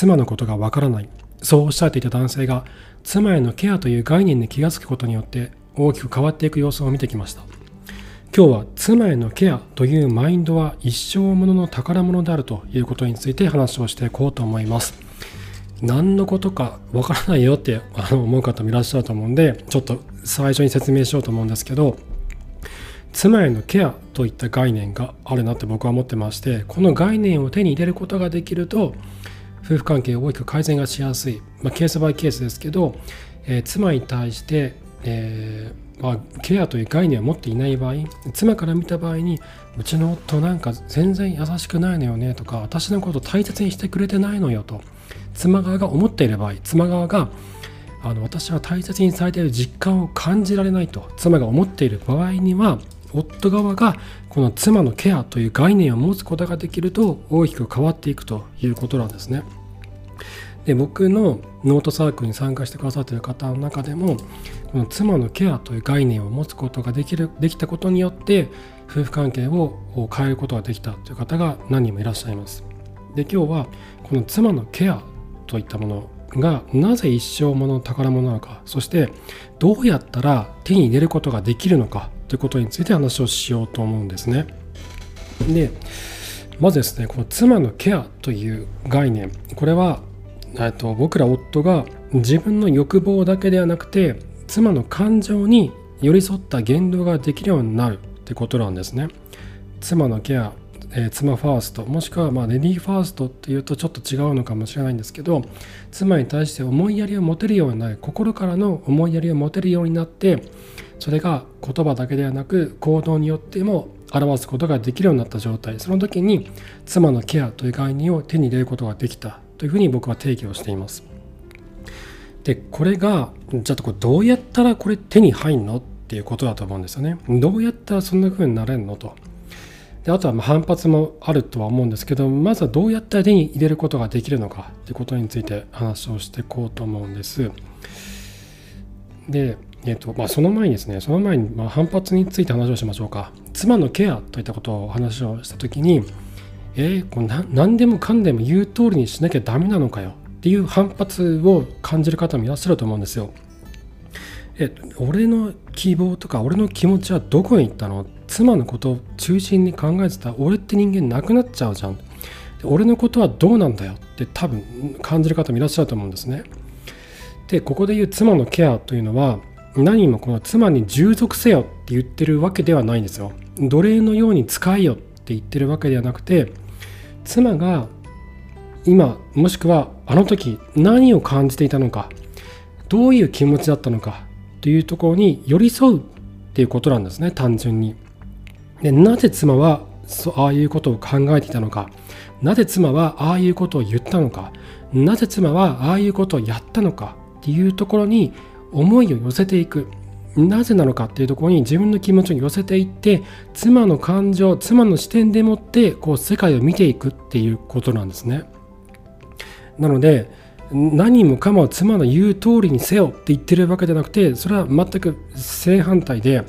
妻のことがわからない。そうおっしゃっていた男性が妻へのケアという概念に気がつくことによって大きく変わっていく様子を見てきました。今日は妻へのケアというマインドは一生ものの宝物であるということについて話をしていこうと思います。何のことかわからないよって思う方もいらっしゃると思うんでちょっと最初に説明しようと思うんですけど妻へのケアといった概念があるなって僕は思ってましてこの概念を手に入れることができると夫婦関係を大きく改善がしやすい、まあ、ケースバイケースですけど、えー、妻に対して、えー、まあ、ケアという概念を持っていない場合妻から見た場合にうちの夫なんか全然優しくないのよねとか私のこと大切にしてくれてないのよと妻側が思っている場合妻側があの私は大切にされている実感を感じられないと妻が思っている場合には夫側がこの妻のケアという概念を持つことができると大きく変わっていくということなんですね。で僕のノートサークルに参加してくださってる方の中でもこの妻のケアという概念を持つことができるできたことによって夫婦関係を変えることができたという方が何人もいらっしゃいます。で今日はこの妻のケアといったものがなぜ一生もの宝物なのかそしてどうやったら手に入れることができるのかということについて話をしようと思うんですね。でまずですねこの妻のケアという概念これはと僕ら夫が自分の欲望だけではなくて妻の感情に寄り添った言動ができるようになるってことなんですね。妻のケアえー、妻ファーストもしくはまあレディーファーストっていうとちょっと違うのかもしれないんですけど妻に対して思いやりを持てるようになる心からの思いやりを持てるようになってそれが言葉だけではなく行動によっても表すことができるようになった状態その時に妻のケアという概念を手に入れることができたというふうに僕は定義をしています。でこれがじゃあどうやったらこれ手に入んのっていうことだと思うんですよね。どうやったらそんな風になれんのと。であとはま反発もあるとは思うんですけどまずはどうやったら手に入れることができるのかということについて話をしていこうと思うんです。で、えーとまあ、その前にですねその前にま反発について話をしましょうか。妻のケアといったことを話をした時にえー、こな何でもかんでも言う通りにしなきゃダメなのかよ。っていう反発を感じる方もいらっしゃると思うんですよ。え俺の希望とか俺の気持ちはどこに行ったの？妻のことを中心に考えてた俺って人間なくなっちゃうじゃん。俺のことはどうなんだよ？って多分感じる方もいらっしゃると思うんですね。でここで言う妻のケアというのは何もこの妻に従属せよって言ってるわけではないんですよ。奴隷のように使えよって言ってるわけではなくて妻が今もしくはあの時何を感じていたのかどういう気持ちだったのかというところに寄り添うっていうことなんですね単純に。でなぜ妻はそうああいうことを考えていたのかなぜ妻はああいうことを言ったのかなぜ妻はああいうことをやったのかっていうところに思いを寄せていくなぜなのかっていうところに自分の気持ちを寄せていって妻の感情妻の視点でもってこう世界を見ていくっていうことなんですね。なので何もかも妻の言う通りにせよって言ってるわけじゃなくてそれは全く正反対で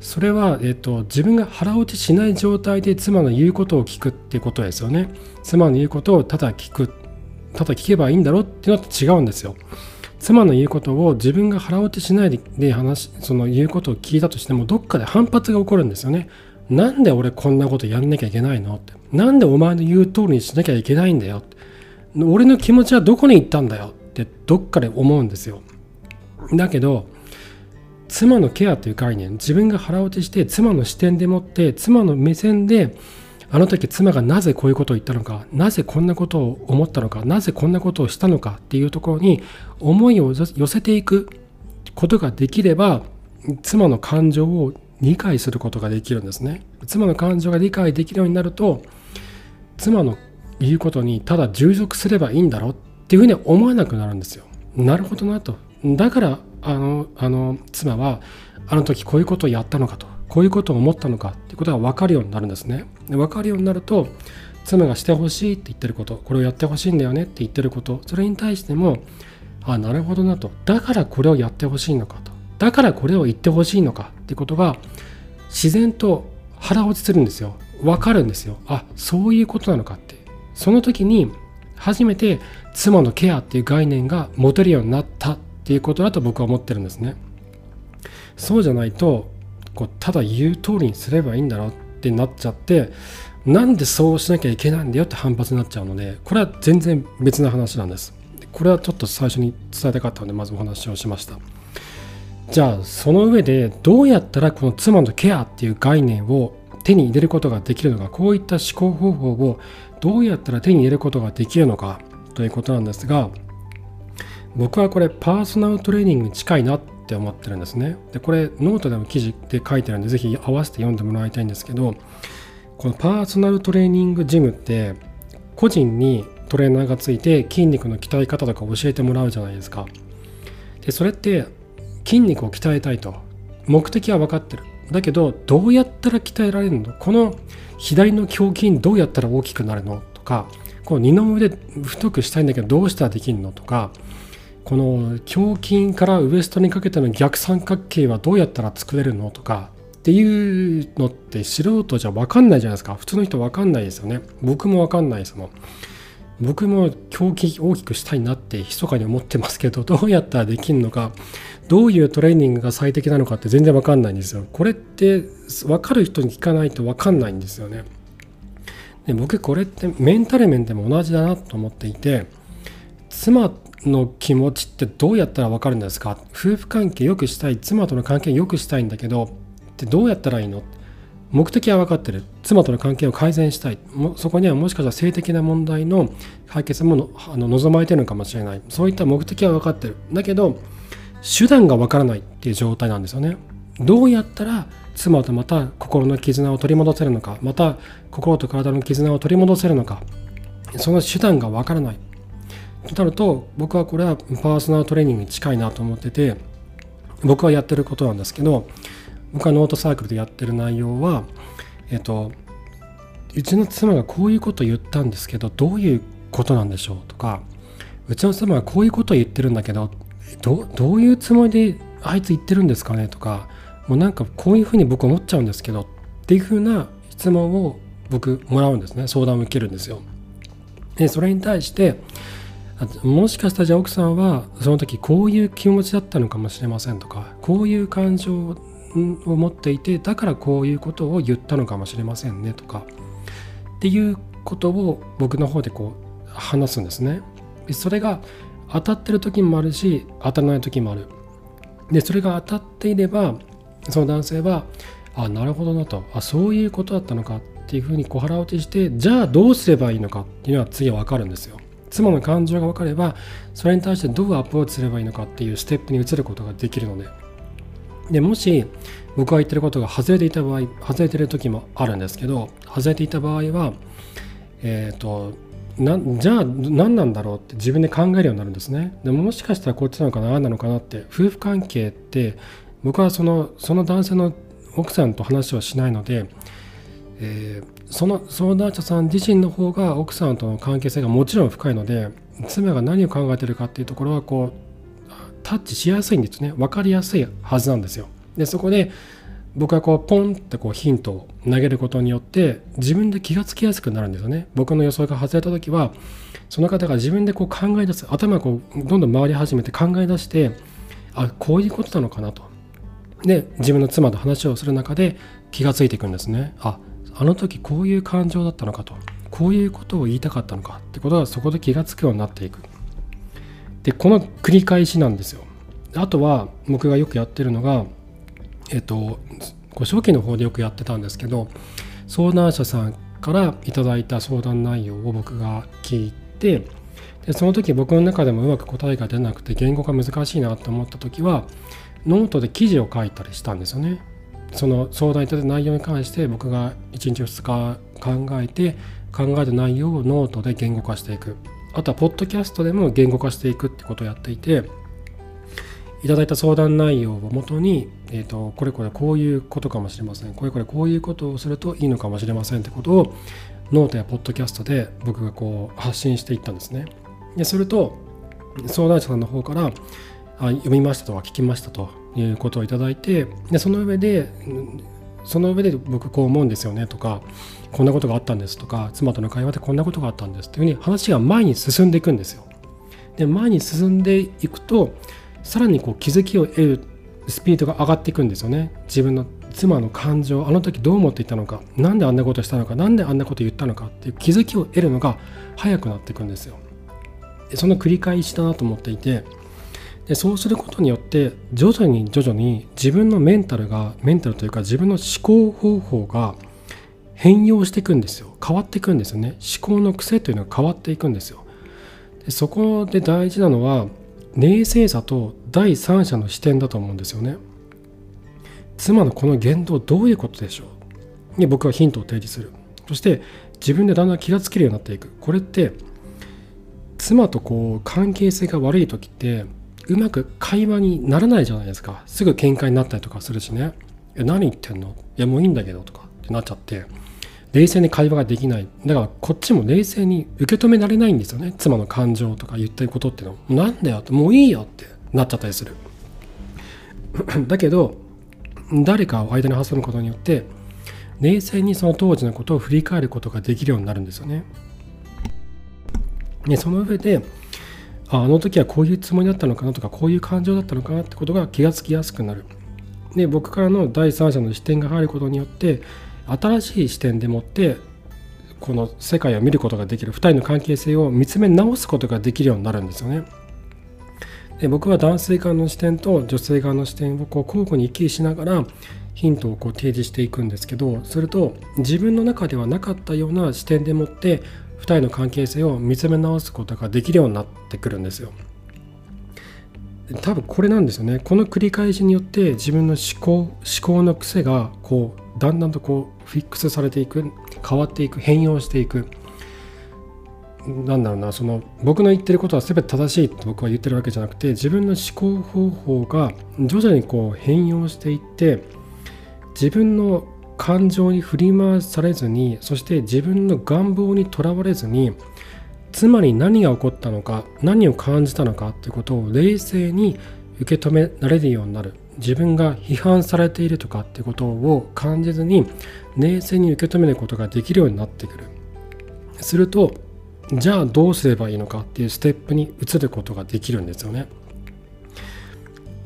それは、えっと、自分が腹落ちしない状態で妻の言うことを聞くっていうことですよね。妻の言うことをただ聞くただ聞けばいいんだろうっていうのと違うんですよ。妻の言うことを自分が腹落ちしないで話その言うことを聞いたとしてもどっかで反発が起こるんですよね。なんで俺こんなことやんなきゃいけないのって。なんでお前の言う通りにしなきゃいけないんだよって。俺の気持ちはどこに行ったんだよってどっかで思うんですよ。だけど妻のケアという概念自分が腹落ちして妻の視点でもって妻の目線であの時妻がなぜこういうことを言ったのかなぜこんなことを思ったのかなぜこんなことをしたのかっていうところに思いを寄せていくことができれば妻の感情を理解することができるんですね。妻の感情が理解できるようになると妻の言うことにただ従属すればいいんだろうっていうふうに思わなくなるんですよ。なるほどなと。だからあのあの妻はあの時こういうことをやったのかと。こういうことを思ったのかっていうことが分かるようになるんですね。で分かるようになると妻がしてほしいって言ってることこれをやってほしいんだよねって言ってることそれに対してもあなるほどなと。だからこれをやってほしいのかと。だからこれを言ってほしいのかっていうことが自然と腹落ちするんですよ。分かるんですよ。あそういうことなのかって。その時に初めて妻のケアっていう概念が持てるようになったっていうことだと僕は思ってるんですね。そうじゃないとこうただ言う通りにすればいいんだろうってなっちゃってなんでそうしなきゃいけないんだよって反発になっちゃうのでこれは全然別な話なんです。これはちょっと最初に伝えたかったのでまずお話をしました。じゃあその上でどうやったらこの妻のケアっていう概念を手に入れることができるのかこういった思考方法をどうやったら手に入れることができるのかということなんですが僕はこれパーソナルトレーニングに近いなっって思ってるんですね。でこれノートでも記事で書いてるんでぜひ合わせて読んでもらいたいんですけどこのパーソナルトレーニングジムって個人にトレーナーがついて筋肉の鍛え方とか教えてもらうじゃないですか。でそれって筋肉を鍛えたいと。目的は分かってる。だけどどうやったら鍛えられるの？この左の胸筋どうやったら大きくなるの？とかこの二の腕太くしたいんだけどどうしたらできるの？とかこの胸筋からウエストにかけての逆三角形はどうやったら作れるのとかっていうのって素人じゃ分かんないじゃないですか普通の人分かんないですよね僕も分かんないですもん僕も胸筋大きくしたいなって密かに思ってますけどどうやったらできるのかどういうトレーニングが最適なのかって全然わかんないんですよ。これって分かる人に聞かないと分かんないんですよね。で僕これってメンタル面でも同じだなと思っていて妻の気持ちってどうやったら分かるんですか？夫婦関係良くしたい妻との関係良くしたいんだけどってどうやったらいいの？目的は分かってる。妻との関係を改善したい。そこにはもしかしたら性的な問題の解決もあの望まれてるのかもしれない。そういった目的は分かってる。だけど手段がわからないっていう状態なんですよね。どうやったら妻とまた心の絆を取り戻せるのかまた心と体の絆を取り戻せるのか。その手段がわからない。となると僕はこれはパーソナルトレーニングに近いなと思ってて僕はやってることなんですけど僕はノートサークルでやってる内容はえっとうちの妻がこういうこと言ったんですけどどういうことなんでしょうとかうちの妻がこういうことを言ってるんだけどどどういうつもりであいつ言ってるんですかねとかもうなんかこういうふうに僕思っちゃうんですけどっていうふうな質問を僕もらうんですね相談を受けるんですよ。でそれに対してもしかしたらじゃあ奥さんはその時こういう気持ちだったのかもしれませんとかこういう感情を持っていてだからこういうことを言ったのかもしれませんねとかっていうことを僕の方でこう話すんですね。それが当たってる時もあるし当たらない時もある。でそれが当たっていればその男性はあなるほどなと。あそういうことだったのかっていうふうに小腹落ちしてじゃあどうすればいいのかっていうのは次は分かるんですよ。妻の感情が分かればそれに対してどうアプローチすればいいのかっていうステップに移ることができるので。でもし僕が言ってることが外れていた場合外れてる時もあるんですけど外れていた場合はえっ、ー、となじゃあ何なんだろうって自分で考えるようになるんですね。でももしかしたらこっちなのかなあなのかなって夫婦関係って僕はそのその男性の奥さんと話はしないので、えー、その相談者さん自身の方が奥さんとの関係性がもちろん深いので妻が何を考えてるかっていうところはこうタッチしやすいんですね分かりやすいはずなんですよでそこで僕はこうポンってこうヒントを投げることによって自分で気がつきやすくなるんですよね。僕の予想が外れた時はその方が自分でこう考え出す頭がこうどんどん回り始めて考え出してあこういうことなのかなと。で自分の妻と話をする中で気がついていくんですね。ああの時こういう感情だったのかとこういうことを言いたかったのかってことがそこで気がつくようになっていく。でこの繰り返しなんですよ。あとは僕がよくやってるのがえっとご初期の方でよくやってたんですけど相談者さんからいただいた相談内容を僕が聞いてでその時僕の中でもうまく答えが出なくて言語が難しいなと思った時はノートで記事を書いたりしたんですよね。その相談いただいた内容に関して僕が1日2日考えて考えた内容をノートで言語化していく。あとはポッドキャストでも言語化していくってことをやっていていただいた相談内容をもとに、えーと、これこれこういうことかもしれません。これこれこういうことをするといいのかもしれませんってことをノートやポッドキャストで僕がこう発信していったんですね。ですると相談者さんの方からあ読みましたとか聞きましたと。いうことをいただいてでその上でその上で僕こう思うんですよねとかこんなことがあったんですとか妻との会話でこんなことがあったんですというふうに話が前に進んでいくんですよ。で前に進んでいくとさらにこう気づきを得るスピードが上がっていくんですよね。自分の妻の感情あの時どう思っていたのか何であんなことしたのか何であんなこと言ったのかっていう気づきを得るのが早くなっていくんですよ。でその繰り返しだなと思っていてでそうすることによって徐々に徐々に自分のメンタルがメンタルというか自分の思考方法が変容していくんですよ。変わっていくんですよね。思考の癖というのが変わっていくんですよ。でそこで大事なのは冷静さと第三者の視点だと思うんですよね。妻のこの言動どういうことでしょう。に僕はヒントを提示する。そして自分でだんだん気がつけるようになっていく。これって妻とこう関係性が悪い時ってうまく会話にならないじゃないですか。すぐ喧嘩になったりとかするしね。え何言ってんの？いやもういいんだけどとか。ってなっちゃって。冷静に会話ができない。だからこっちも冷静に受け止められないんですよね。妻の感情とか言ってることっていうの。なんだよって。もういいよって。なっちゃったりする。だけど誰かを間に挟むことによって冷静にその当時のことを振り返ることができるようになるんですよね。でその上であの時はこういうつもりだったのかなとかこういう感情だったのかなってことが気がつきやすくなるで僕からの第三者の視点が入ることによって新しい視点でもってこの世界を見ることができる2人の関係性を見つめ直すことができるようになるんですよね。で僕は男性側の視点と女性側の視点をこう交互に行き来しながらヒントをこう提示していくんですけどすると自分の中ではなかったような視点でもって2人の関係性を見つめ直すことができるようになってくるんですよ。多分これなんですよねこの繰り返しによって自分の思考思考の癖がこうだんだんとこうフィックスされていく変わっていく変容していくなんだろうなその僕の言ってることは全て正しいと僕は言ってるわけじゃなくて自分の思考方法が徐々にこう変容していって自分の感情に振り回されずにそして自分の願望にとらわれずにつまり何が起こったのか何を感じたのかっていうことを冷静に受け止められるようになる。自分が批判されているとかってことを感じずに冷静に受け止めることができるようになってくる。するとじゃあどうすればいいのかっていうステップに移ることができるんですよね。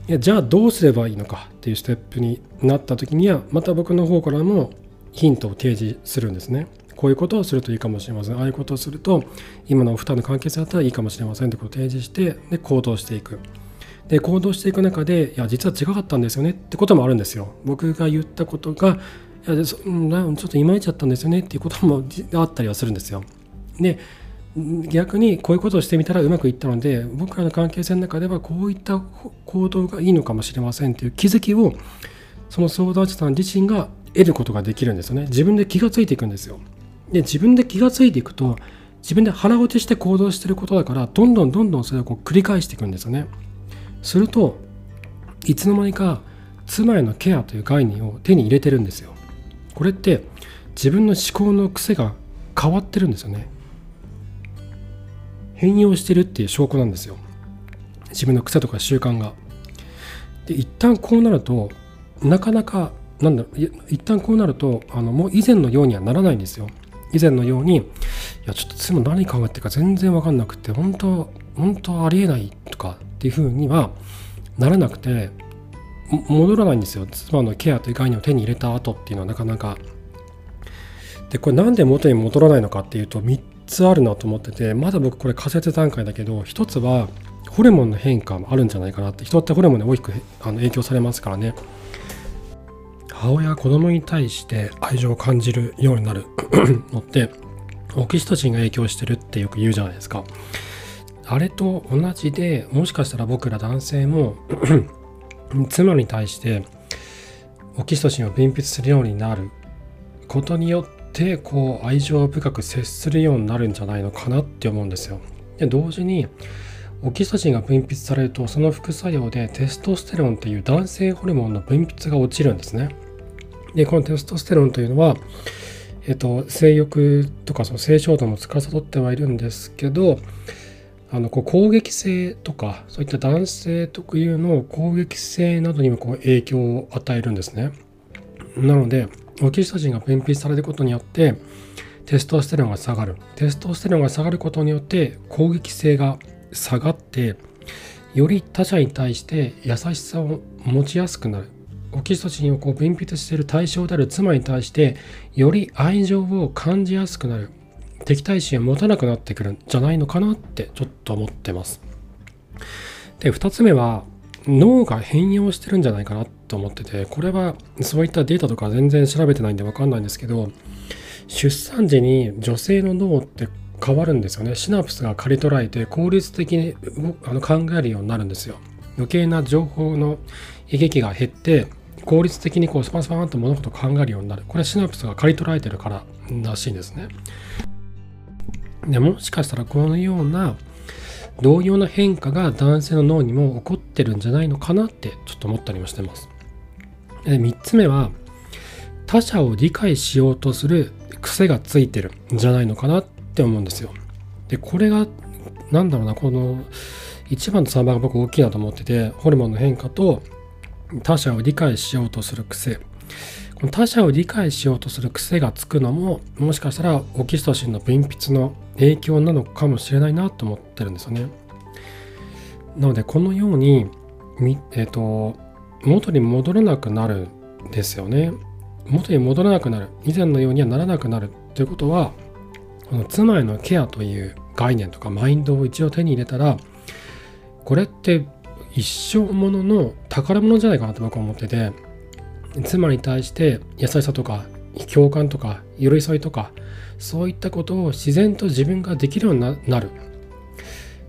いやじゃあどうすればいいのかっていうステップになった時にはまた僕の方からもヒントを提示するんですね。こういうことをするといいかもしれません。ああいうことをすると今のお二人の関係性だったらいいかもしれませんってことを提示してで行動していく。で行動していく中でいや実は違かったんですよね。ってこともあるんですよ。僕が言ったことがいやちょっといまいちだったんですよね。っていうこともあったりはするんですよ。で逆にこういうことをしてみたらうまくいったので僕らの関係性の中ではこういった行動がいいのかもしれませんっていう気づきをその相談者さん自身が得ることができるんですよね。自分で気がついていくんですよ。で自分で気がついていくと自分で腹落ちして行動してることだからどんどんどんどんそれをこう繰り返していくんですよね。するといつの間にか妻へのケアという概念を手に入れてるんですよ。これって自分の思考の癖が変わってるんですよね。変容してるっていう証拠なんですよ。自分の癖とか習慣が。で一旦こうなるとなかなかなんだろう一旦こうなるとあのもう以前のようにはならないんですよ。以前のようにいやちょっと妻何考えてるか全然分かんなくて本当本当ありえないとかっていうふうにはならなくて戻らないんですよ。妻のケアという概念を手に入れた後っていうのはなかなか。でこれなんで元に戻らないのかっていうと3つあるなと思っててまだ僕これ仮説段階だけど1つはホルモンの変化もあるんじゃないかなって人ってホルモンで大きくあの影響されますからね。母親子供に対して愛情を感じるようになる のってオキシトシンが影響してるってよく言うじゃないですか。あれと同じでもしかしたら僕ら男性も 妻に対してオキシトシンを分泌するようになることによってこう愛情深く接するようになるんじゃないのかなって思うんですよ。で同時にオキシトシンが分泌されるとその副作用でテストステロンという男性ホルモンの分泌が落ちるんですね。でこのテストステロンというのは、えっと、性欲とかその性衝動も司ってはいるんですけどあのこう攻撃性とかそういった男性特有の攻撃性などにもこう影響を与えるんですね。なのでオキシトシンが分泌されることによってテストステロンが下がる。テストステロンが下がることによって攻撃性が下がってより他者に対して優しさを持ちやすくなる。オキシトシンをこう分泌している対象である妻に対してより愛情を感じやすくなる。敵対心を持たなくなってくるんじゃないのかなってちょっと思ってます。で2つ目は脳が変容してるんじゃないかなと思っててこれはそういったデータとか全然調べてないんで分かんないんですけど出産時に女性の脳って変わるんですよね。シナプスが刈り取られて効率的にあの考えるようになるんですよ。余計な情報の悲劇が減って効率的にこうスパスパンと物事を考えるようになる。これシナプスが刈り取られてるかららしいんですね。でもしかしたらこのような同様な変化が男性の脳にも起こってるんじゃないのかなってちょっと思ったりもしてます。3つ目は他者を理解しようとする癖がついてるんじゃないのかなって思うんですよ。でこれが何だろうなこの1番と3番が僕大きいなと思っててホルモンの変化と他者を理解しようとする癖この他者を理解しようとする癖がつくのももしかしたらオキシトシンの分泌の影響なのかもしれないなと思ってるんですよね。なのでこのようにえっ、ー、と元に戻らなくなるんですよね。元に戻らなくなる以前のようにはならなくなるということはこの妻へのケアという概念とかマインドを一度手に入れたらこれって一生ものの宝物じゃないかなと僕は思ってて妻に対して優しさとか共感とか寄り添いとかそういったことを自然と自分ができるようになる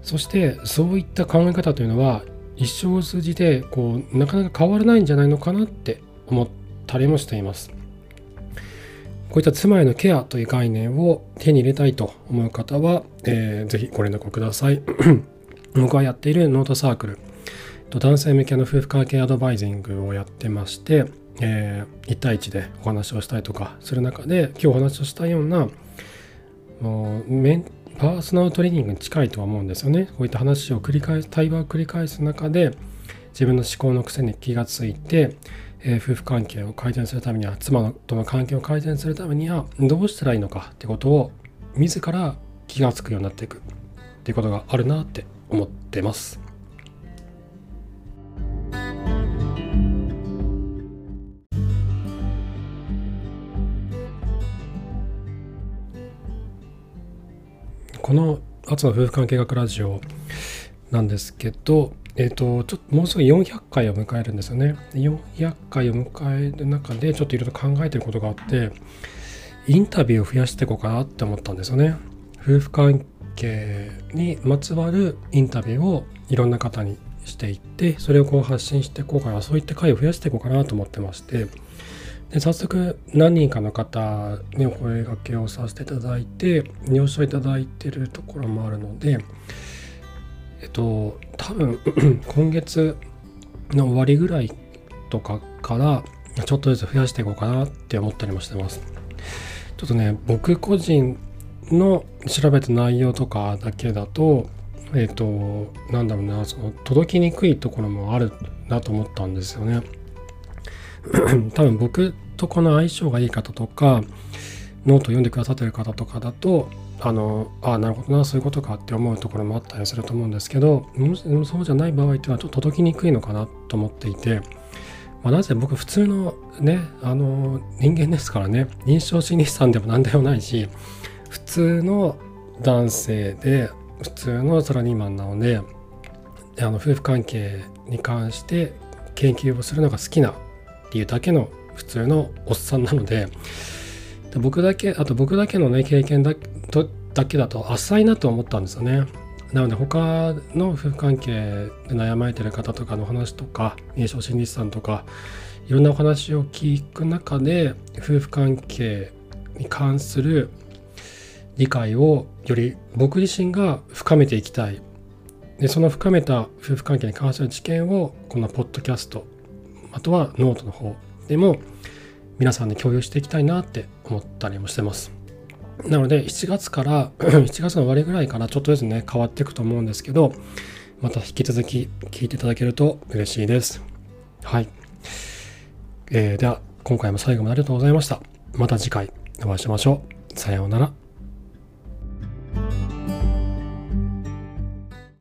そしてそういった考え方というのは一生を通じてこうなかなか変わらないんじゃないのかなって思ったりもしています。こういった妻へのケアという概念を手に入れたいと思う方は、えー、ぜひご連絡をください。僕はやっているノートサークル男性向けの夫婦関係アドバイジングをやってましてえー、1対1でお話をしたりとかする中で今日お話をしたようなもうメンパーソナルトレーニングに近いとは思うんですよね。こういった話を繰り返す対話を繰り返す中で自分の思考の癖に気がついて、えー、夫婦関係を改善するためには妻との関係を改善するためにはどうしたらいいのかってことを自ら気がつくようになっていくっていうことがあるなって思ってます。この「アツの夫婦関係学ラジオ」なんですけど、えっ、ー、と、ちょっともうすぐ400回を迎えるんですよね。400回を迎える中で、ちょっといろいろ考えてることがあって、インタビューを増やしていこうかなって思ったんですよね。夫婦関係にまつわるインタビューをいろんな方にしていって、それをこう発信していこうかな、そういった回を増やしていこうかなと思ってまして、で早速何人かの方にお声がけをさせていただいて了承いただいてるところもあるのでえっと多分 今月の終わりぐらいとかからちょっとずつ増やしていこうかなって思ったりもしてます。ちょっとね僕個人の調べた内容とかだけだとえっ、となんだろうなその届きにくいところもあるなと思ったんですよね。多分僕とこの相性がいい方とかノート読んでくださってる方とかだとあのあなるほどなそういうことかって思うところもあったりすると思うんですけどそうじゃない場合っていうのはちょっと届きにくいのかなと思っていて、まあ、なぜ僕普通のねあの人間ですからね認証心理師さんでも何でもないし普通の男性で普通のサラリーマンなのであの夫婦関係に関して研究をするのが好きなっていうだけの普通のおっさんなのでで僕だけあと僕だけのね経験だとだけだと浅いなと思ったんですよね。なので他の夫婦関係で悩まれてる方とかの話とか認証心理師さんとかいろんなお話を聞く中で夫婦関係に関する理解をより僕自身が深めていきたい。でその深めた夫婦関係に関する知見をこのポッドキャストあとはノートの方でも皆さんで共有していきたいなって思ったりもしてます。なので7月から 7月の終わりぐらいからちょっとずつね変わっていくと思うんですけどまた引き続き聞いていただけると嬉しいです。はい。えー、では今回も最後までありがとうございました。また次回お会いしましょう。さようなら。